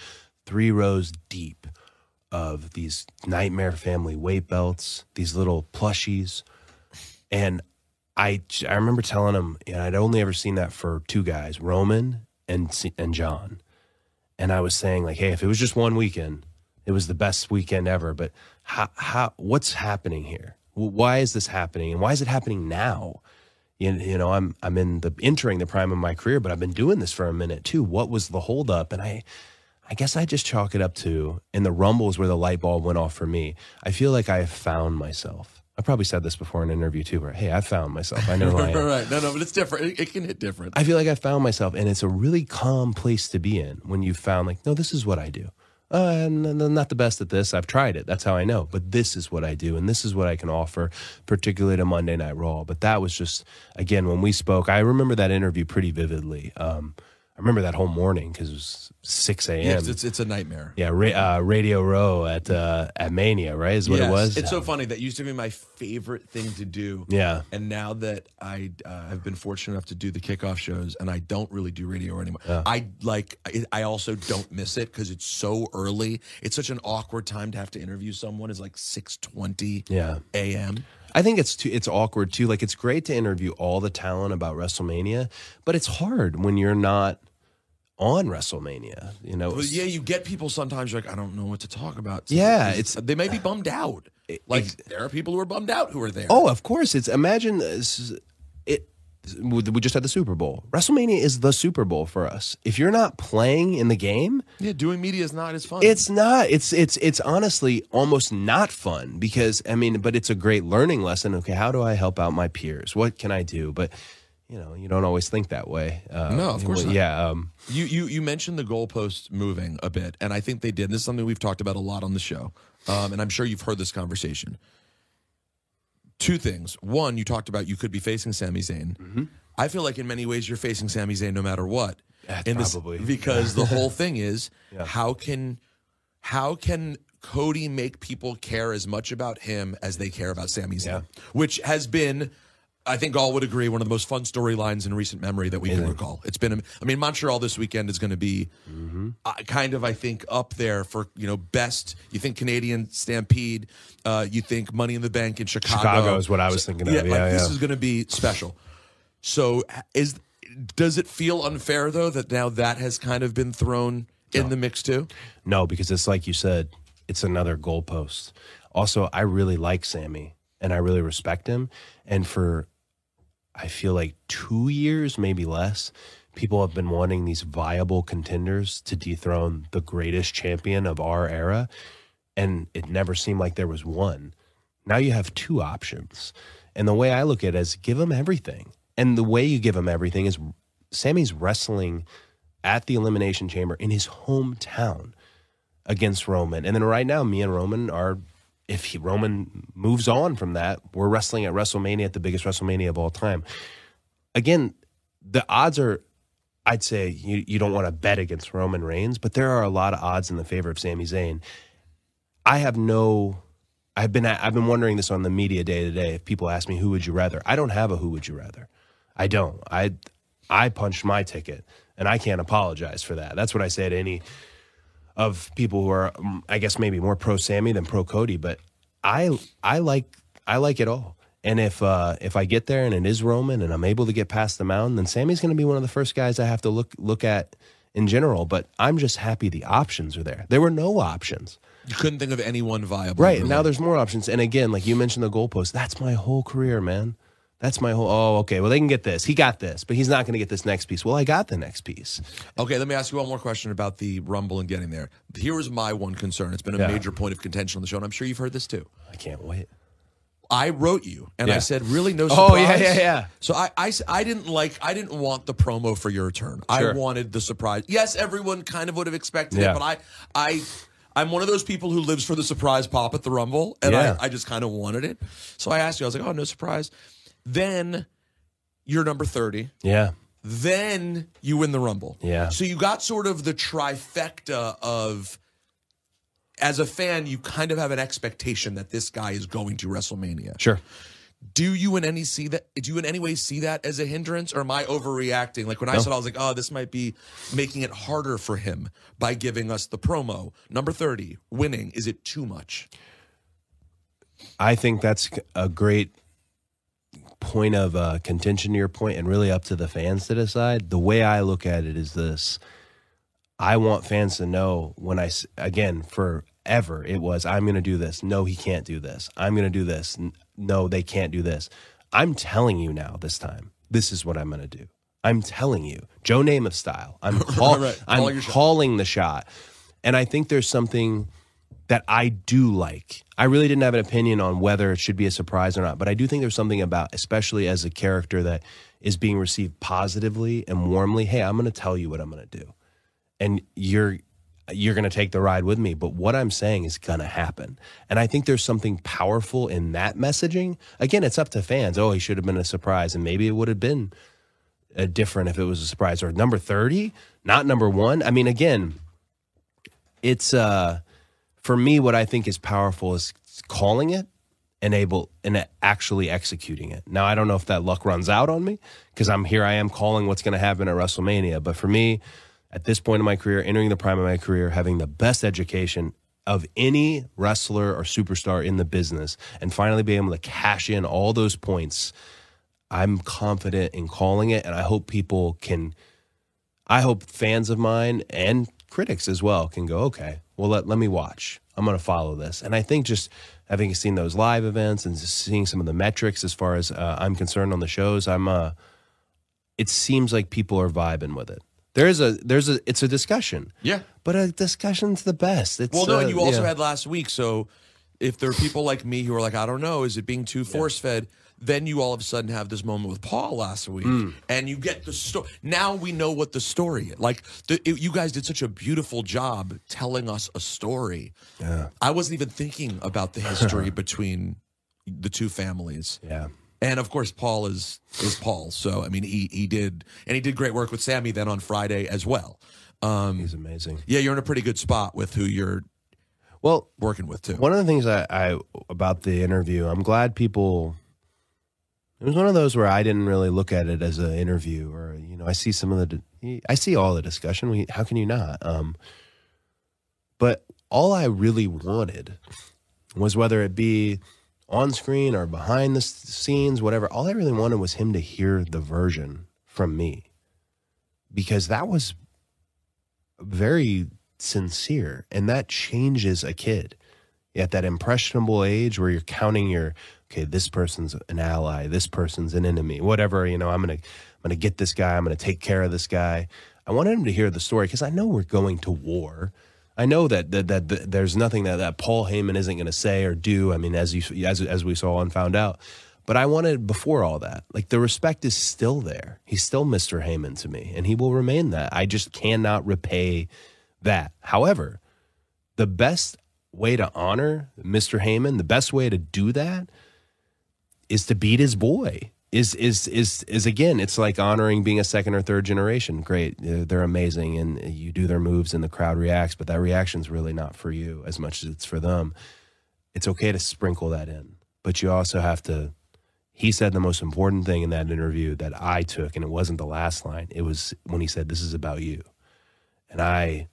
S3: three rows deep of these Nightmare Family weight belts, these little plushies, and I I remember telling him, and I'd only ever seen that for two guys, Roman and and John, and I was saying like, hey, if it was just one weekend, it was the best weekend ever. But how how what's happening here? Why is this happening, and why is it happening now? You, you know, I'm I'm in the entering the prime of my career, but I've been doing this for a minute too. What was the holdup? And I I guess I just chalk it up to, and the rumble is where the light bulb went off for me. I feel like I have found myself. I probably said this before in an interview too, where, hey, I found myself. I know who I am.
S2: right. No, no, but it's different. It, it can hit different.
S3: I feel like I found myself, and it's a really calm place to be in when you found, like, no, this is what I do. Uh, and I'm not the best at this. I've tried it. That's how I know. But this is what I do, and this is what I can offer, particularly to Monday Night Raw. But that was just, again, when we spoke, I remember that interview pretty vividly. Um, I remember that whole morning because it was 6 a.m.
S2: Yeah, it's, it's, a nightmare.
S3: Yeah, ra- uh, Radio Row at uh, at Mania, right? Is what
S2: Yes.
S3: it was.
S2: It's so funny. That used to be my favorite thing to do.
S3: Yeah.
S2: And now that I uh, have been fortunate enough to do the kickoff shows, and I don't really do radio anymore. I like. I, I also don't miss it because it's so early. It's such an awkward time to have to interview someone. It's like six twenty.
S3: Yeah.
S2: A.M.
S3: I think it's too, it's awkward too. Like it's great to interview all the talent about WrestleMania, but it's hard when you're not on WrestleMania. You know,
S2: But yeah, you get people sometimes you're like, I don't know what to talk about.
S3: Yeah,
S2: it's they may be bummed out. Like there are people who are bummed out who are there.
S3: Oh, of course. It's imagine this, it. We just had the Super Bowl. WrestleMania is the Super Bowl for us. If you're not playing in the game,
S2: yeah, doing media is not as fun.
S3: it's not. It's it's it's honestly almost not fun because I mean, but it's a great learning lesson. Okay, how do I help out my peers? What can I do? But you know, you don't always think that way. Uh,
S2: No, of course not.
S3: Yeah. Um,
S2: You you you mentioned the goalposts moving a bit, and I think they did. This is something we've talked about a lot on the show, um, and I'm sure you've heard this conversation. Two things. One, you talked about you could be facing Sami Zayn. Mm-hmm. I feel like in many ways you're facing Sami Zayn no matter what.
S3: That's
S2: In this-
S3: probably-
S2: because the whole thing is how can how can Cody make people care as much about him as they care about Sami Zayn, which has been. I think all would agree one of the most fun storylines in recent memory that we can recall. It's been, I mean, Montreal this weekend is going to be uh, kind of, I think, up there for you know best. You think Canadian Stampede, uh, you think Money in the Bank in Chicago.
S3: Chicago is what I was thinking of.
S2: Yeah,
S3: Yeah,
S2: this is going to be special. So, is does it feel unfair though that now that has kind of been thrown in the mix too?
S3: No, because it's like you said, it's another goalpost. Also, I really like Sami and I really respect him. And for, I feel like two years, maybe less, people have been wanting these viable contenders to dethrone the greatest champion of our era. And it never seemed like there was one. Now you have two options. And the way I look at it is give them everything. And the way you give them everything is Sami's wrestling at the Elimination Chamber in his hometown against Roman. And then right now, me and Roman are, if he, Roman moves on from that, we're wrestling at WrestleMania at the biggest WrestleMania of all time. Again, the odds are, I'd say you, you don't want to bet against Roman Reigns, but there are a lot of odds in the favor of Sami Zayn. I have no. I've been I've been wondering this on the media day to day. If people ask me who would you rather, I don't have a who would you rather. I don't. I I punched my ticket, and I can't apologize for that. That's what I say to any of people who are, mm, I guess, maybe more pro Sami than pro Cody. But I I like I like it all. And if uh, if I get there and it is Roman and I'm able to get past the mountain, then Sami's going to be one of the first guys I have to look look at in general. But I'm just happy the options are there. There were no options.
S2: You couldn't think of anyone viable,
S3: Right.
S2: really.
S3: Now there's more options. And again, like you mentioned the goalpost, that's my whole career, man. That's my whole. Oh, okay. Well, they can get this. He got this, but he's not going to get this next piece. Well, I got the next piece.
S2: Okay, let me ask you one more question about the Rumble and getting there. Here is my one concern. It's been a
S3: Yeah.
S2: major point of contention on the show, and I'm sure you've heard this too.
S3: I can't wait.
S2: I wrote you and I said, really no
S3: Oh, yeah, yeah, yeah.
S2: So I, I, I didn't like, I didn't want the promo for your return. I wanted the surprise. Yes, everyone kind of would have expected
S3: Yeah.
S2: it, but I, I, I'm one of those people who lives for the surprise pop at the Rumble, and
S3: Yeah.
S2: I, I just kind of wanted it. So I asked you, I was like, oh, no surprise. Then you're number 30.
S3: Yeah.
S2: Then you win the Rumble.
S3: Yeah.
S2: So you got sort of the trifecta of, as a fan, you kind of have an expectation that this guy is going to WrestleMania.
S3: Sure.
S2: Do you in any see that? Do you in any way see that as a hindrance, or am I overreacting? Like when I
S3: No.
S2: said, I was like, "Oh, this might be making it harder for him by giving us the promo." Number thirty, winning. Is it too much?
S3: I think that's a great point of uh, contention to your point, and really up to the fans to decide. The way I look at it is this: I want fans to know when I, again forever it was I'm going to do this. No, he can't do this. I'm going to do this. No, they can't do this. I'm telling you now. This time, this is what I'm going to do. I'm telling you, Joe Namath style. I'm call,
S2: Right, right. Calling
S3: I'm
S2: your shot.
S3: calling the shot, and I think there's something that I do like. I really didn't have an opinion on whether it should be a surprise or not, but I do think there's something about, especially as a character that is being received positively and warmly. Hey, I'm going to tell you what I'm going to do, and you're you're going to take the ride with me. But what I'm saying is going to happen, and I think there's something powerful in that messaging. Again, it's up to fans. Oh, he should have been a surprise, and maybe it would have been uh, different if it was a surprise or number 30 not number one i mean again it's uh for me what i think is powerful is calling it and able and actually executing it now i don't know if that luck runs out on me because i'm here i am calling what's going to happen at wrestlemania but for me at this point in my career entering the prime of my career having the best education of any wrestler or superstar in the business and finally being able to cash in all those points I'm confident in calling it, and I hope people can. I hope fans of mine and critics as well can go, okay, well let let me watch. I'm going to follow this, and I think just having seen those live events and seeing some of the metrics as far as uh, I'm concerned on the shows, I'm. Uh, it seems like people are vibing with it. There is a there's a it's a discussion.
S2: Yeah.
S3: But a discussion's the best. It's,
S2: Well, no,
S3: uh,
S2: and you also
S3: yeah.
S2: had last week. So if there are people like me who are like, I don't know, is it being too force fed? Then you all of a sudden have this moment with Paul last week,
S3: Hmm.
S2: and you get the story. Now we know what the story is. Like the, it, you guys did such a beautiful job telling us a story.
S3: Yeah.
S2: I wasn't even thinking about the history between the two families.
S3: Yeah.
S2: And of course, Paul is is Paul. So I mean, he he did, and he did great work with Sami then on Friday as well. Um,
S3: He's amazing.
S2: yeah, you're in a pretty good spot with who you're
S3: Well,
S2: working with too.
S3: One of the things I, I about the interview, I'm glad people. It was one of those where I didn't really look at it as an interview, or you know, I see some of the, I see all the discussion. We, how can you not? Um, but all I really wanted was whether it be on screen or behind the scenes, whatever. All I really wanted was him to hear the version from me, because that was very sincere, and that changes a kid at that impressionable age where you're counting your okay this person's an ally this person's an enemy whatever you know i'm gonna i'm gonna get this guy i'm gonna take care of this guy. I wanted him to hear the story because i know we're going to war. I know that that, that, that there's nothing that, that paul heyman isn't gonna say or do i mean as you as, as we saw and found out. But i wanted before all that like the respect is still there. He's still mr heyman to me and he will remain that. I just cannot repay that. However the best way to honor Mr. Heyman, the best way to do that is to beat his boy. Is is is is again, it's like honoring being a second or third generation. Great, they're, amazing, and you do their moves, and the crowd reacts. But that reaction's really not for you as much as it's for them. It's okay to sprinkle that in, but you also have to. He said the most important thing in that interview that I took, and it wasn't the last line. It was when he said, "This is about you," and I,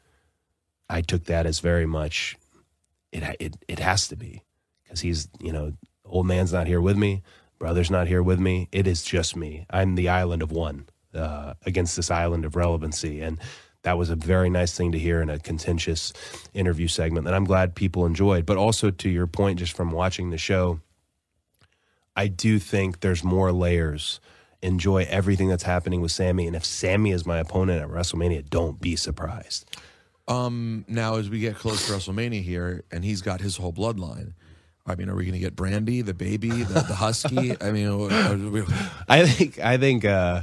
S3: I took that as very much it it it has to be because he's you know old man's not here with me, brother's not here with me. It is just me. I'm the island of one uh, against this island of relevancy, and that was a very nice thing to hear in a contentious interview segment that I'm glad people enjoyed. But also to your point, just from watching the show, I do think there's more layers. Enjoy everything that's happening with Sami, and if Sami is my opponent at WrestleMania, don't be surprised.
S2: Um, now as we get close to WrestleMania here, and he's got his whole bloodline. I mean, are we going to get Brandi, the baby, the, the husky? I mean, we-
S3: I think I think uh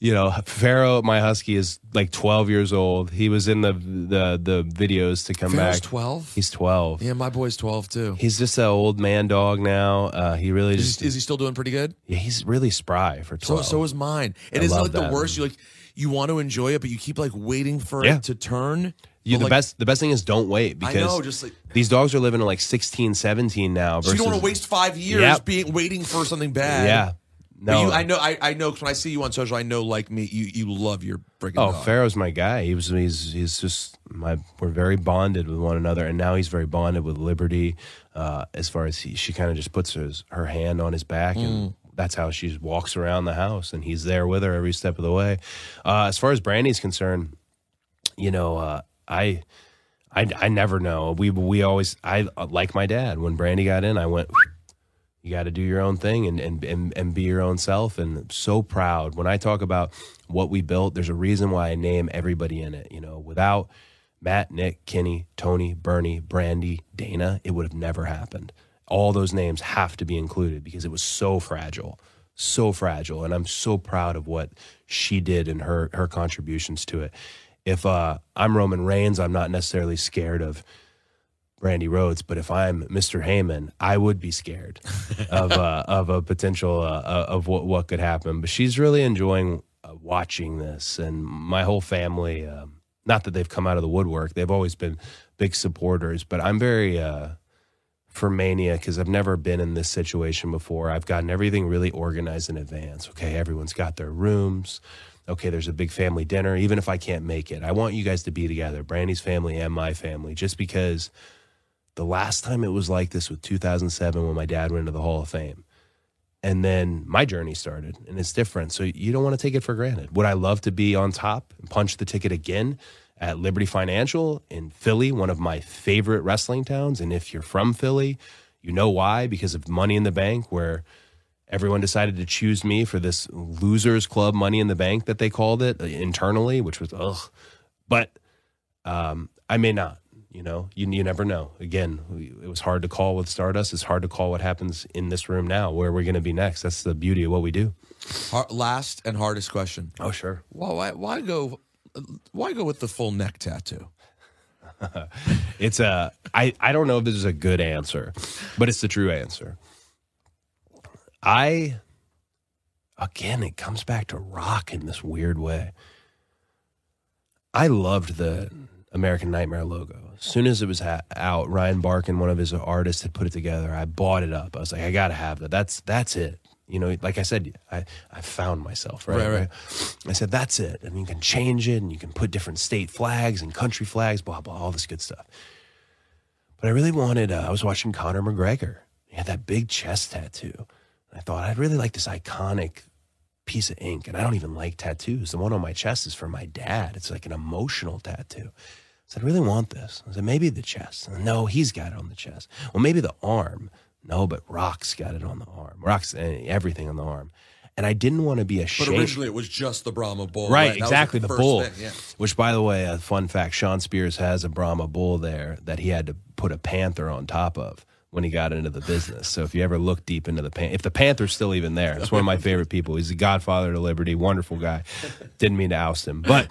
S3: you know Pharaoh, my husky, is like 12 years old. He was in the the the videos to come
S2: Pharaoh's
S3: back.
S2: 12?
S3: He's 12.
S2: yeah, my boy's twelve too.
S3: He's just an old man dog now. Uh, he really
S2: Is
S3: just
S2: he, is he still doing pretty good?
S3: yeah, he's really spry for
S2: So
S3: 12.
S2: so is mine. And
S3: I
S2: isn't like the worst? You like you want to enjoy it, but you keep like waiting for
S3: Yeah.
S2: it to turn.
S3: you, the
S2: like,
S3: best the best thing is don't wait
S2: I
S3: because
S2: know, just like
S3: these dogs are living to like 16, 17 now.
S2: so you don't want to waste five years
S3: Yep.
S2: being waiting for something bad.
S3: Yeah, no,
S2: you, I know. I, I know 'cause when I see you on social, I know. Like me, you you love your freaking
S3: Oh,
S2: dog.
S3: Pharaoh's my guy. He was he's he's just my we're very bonded with one another, and now he's very bonded with Liberty. Uh, as far as he, she kind of just puts his, her hand on his back, and that's how she walks around the house, and he's there with her every step of the way. Uh, as far as Brandi's concerned, you know, uh, I. I, I never know. We we always I like my dad. When Brandi got in, I went. You got to do your own thing and, and and and be your own self. And I'm so proud when I talk about what we built. There's a reason why I name everybody in it. You know, without Matt, Nick, Kenny, Tony, Bernie, Brandi, Dana, it would have never happened. All those names have to be included because it was so fragile, so fragile, and I'm so proud of what she did and her her contributions to it. If uh, I'm Roman Reigns, I'm not necessarily scared of Brandi Rhodes, but if I'm Mr. Heyman, I would be scared of uh, of a potential uh, uh, of what what could happen. But she's really enjoying uh, watching this, and my whole family. Um, not that they've come out of the woodwork; they've always been big supporters. But I'm very uh, for Mania because I've never been in this situation before. I've gotten everything really organized in advance. Okay, everyone's got their rooms. Okay, there's a big family dinner. Even if I can't make it, I want you guys to be together, Brandi's family and my family, just because the last time it was like this was 2007 when my dad went into the Hall of Fame. And then my journey started and it's different. So you don't want to take it for granted. Would I love to be on top and punch the ticket again at Liberty Financial in Philly, one of my favorite wrestling towns? And if you're from Philly, you know why? Because of Money in the Bank, where everyone decided to choose me for this losers club Money in the Bank that they called it uh, internally, which was ugh. But um, I may not. You know, you, you never know. Again, we, it was hard to call with Stardust. It's hard to call what happens in this room now, where we're going to be next. That's the beauty of what we do.
S2: Last and hardest question.
S3: Oh, sure.
S2: Well, why, why go? Why go with the full neck tattoo?
S3: It's a. I I don't know if this is a good answer, but it's the true answer. I. Again, it comes back to rock in this weird way. I loved the American Nightmare logo. As soon as it was ha- out, Ryan Barkin, one of his artists, had put it together. I bought it up. I was like, I gotta have that. That's that's it. You know, like I said, I I found myself. Right,
S2: Right, right.
S3: I said that's it, and you can change it, and you can put different state flags and country flags, blah blah, all this good stuff. But I really wanted. Uh, I was watching Conor McGregor. He had that big chest tattoo. And I thought I'd really like this iconic piece of ink, and I don't even like tattoos. The one on my chest is for my dad. It's like an emotional tattoo. I said, I really want this. I said, maybe the chest. No, he's got it on the chest. Well, maybe the arm. No, but Rock's got it on the arm. Rock's eh, everything on the arm. And I didn't want to be
S2: a.
S3: But
S2: originally, it was just the Brahma bull.
S3: Right,
S2: like,
S3: exactly. the
S2: first
S3: bull.
S2: thing, yeah.
S3: Which, by the way, a fun fact: Shawn Spears has a Brahma bull there that he had to put a panther on top of when he got into the business. So if you ever look deep into the pan, if the panther's still even there, it's one of my favorite people. He's the godfather to Liberty, wonderful guy. Didn't mean to oust him, but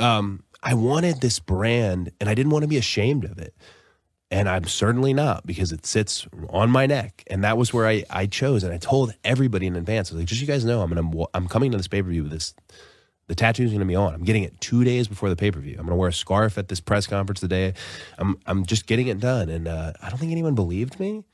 S3: um, I wanted this brand, and I didn't want to be ashamed of it. And I'm certainly not because it sits on my neck, and that was where I, I chose. And I told everybody in advance, I was like, just so you guys know, I'm gonna I'm coming to this pay per view with this the tattoo's going to be on. I'm getting it two days before the pay per view. I'm going to wear a scarf at this press conference today. I'm I'm just getting it done, and uh, I don't think anyone believed me.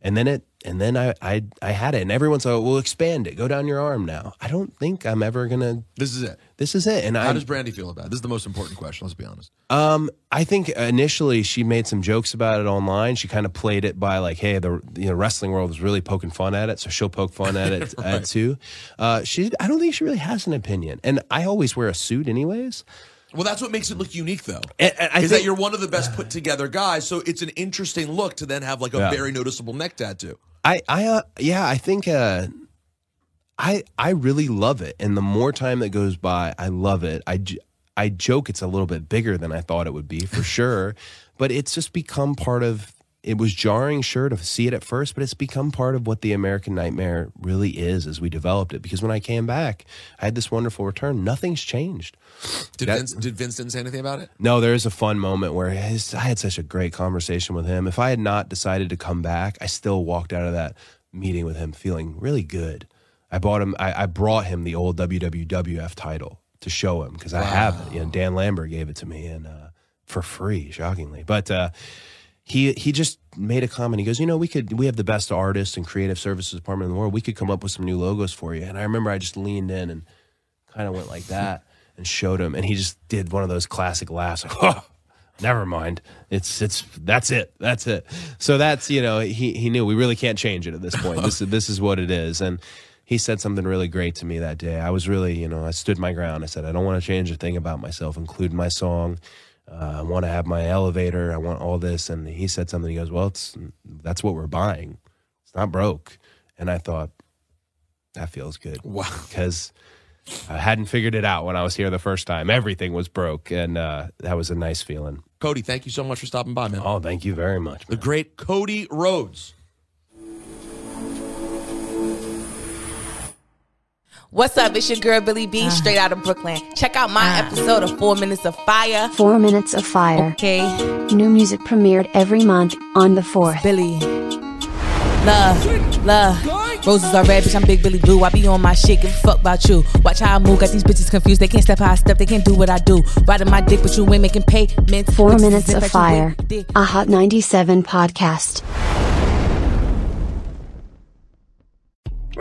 S3: And then it, and then I I I had it, and everyone's like, "Well, expand it. Go down your arm now." I don't think I'm ever gonna.
S2: This is it.
S3: This is it. And
S2: How
S3: I
S2: does Brandi feel about it? This is the most important question. Let's be honest.
S3: um, I think initially she made some jokes about it online. She kind of played it by like, "Hey, the you know wrestling world is really poking fun at it, so she'll poke fun at it uh, too." Uh, she, I don't think she really has an opinion, and I always wear a suit anyways.
S2: Well, that's what makes it look unique, though.
S3: And- and
S2: is that you're one of the best put together guys, so it's an interesting look to then have like a
S3: Yeah.
S2: very noticeable neck tattoo.
S3: I, I, uh, yeah, I think, uh, I, I really love it, and the more time that goes by, I love it. I I joke it's a little bit bigger than I thought it would be for sure, but it's just become part of. It was jarring, sure, to see it at first, but it's become part of what the American Nightmare really is as we developed it. Because when I came back, I had this wonderful return. Nothing's changed.
S2: Did
S3: That-
S2: Vince, did Vince didn't say anything about it?
S3: No, there is a fun moment where his, I had such a great conversation with him. If I had not decided to come back, I still walked out of that meeting with him feeling really good. I bought him. I, I brought him the old WWF title to show him because I have it. You know, Dan Lambert gave it to me and uh, for free, shockingly. But uh, he he just made a comment. He goes, you know, we could we have the best artists and creative services department in the world. We could come up with some new logos for you. And I remember I just leaned in and kind of went like that and showed him, and he just did one of those classic laughs. Like, oh, never mind. It's it's that's it. That's it. So that's you know he he knew we really can't change it at this point. This this is what it is, and. He said something really great to me that day. I was really, you know, I stood my ground. I said, I don't want to change a thing about myself, including my song. Uh, I want to have my elevator. I want all this. And he said something. He goes, Well, it's that's what we're buying. It's not broke. And I thought, that feels good.
S2: Wow.
S3: Because I hadn't figured it out when I was here the first time. Everything was broke. And uh, that was a nice feeling.
S2: Cody, thank you so much for stopping by, man.
S3: Oh, thank you very much.
S2: The great Cody Rhodes.
S6: What's up? It's your girl Billy B, ah. straight out of Brooklyn. Check out my ah. episode of Four Minutes of Fire.
S7: Four Minutes of Fire.
S6: Okay,
S7: New music premiered every month on the 4th.
S6: Billy. Love, love. Roses are red, bitch. I'm Big Billy Blue. I be on my shit. Give a fuck about you. Watch how I move. Got these bitches confused. They can't step how I step. They can't do what I do. Riding my dick, but you ain't making payments.
S7: Four Minutes of Fire. A Hot 97 podcast.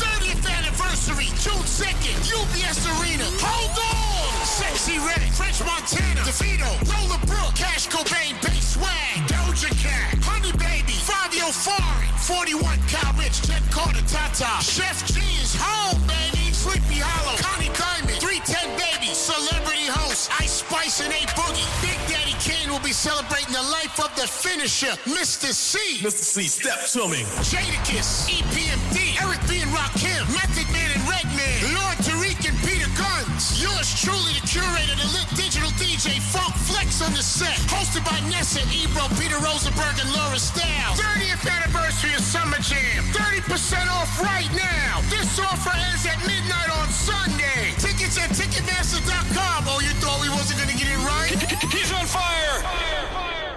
S4: anniversary, June 2nd, UBS Arena. Hold on! Sexyy Red, French Montana, DeVito, Lola Brooke, Cash Cobain, Bass Swag, Doja Cat, Honey Baby, Fivio Foreign, 41 Kyle Richh, Jenn Carter, Tata, Sheff G is home, baby, Sleepy Hallow, Connie Diamond, 310babii, Celebrity Host, Ice Spice and A Boogie. Big Daddy Kane will be celebrating the life of the finisher, Mr. Cee.
S5: Mr. Cee, step to me.
S4: Jadakiss, EPMD, Eric B. and Rakim, Method Man and Redman, Lord Tariq and Peter Gunz. Yours truly, the curator, the lit digital DJ, Funk Flex on the set. Hosted by Nessa, Ebro, Peter Rosenberg, and Laura Style. 30th anniversary of Summer Jam. 30% off right now. This offer ends at midnight on Sunday tickets at Ticketmaster.com. Oh, you thought we wasn't going to get it right?
S5: He's on fire. fire, fire.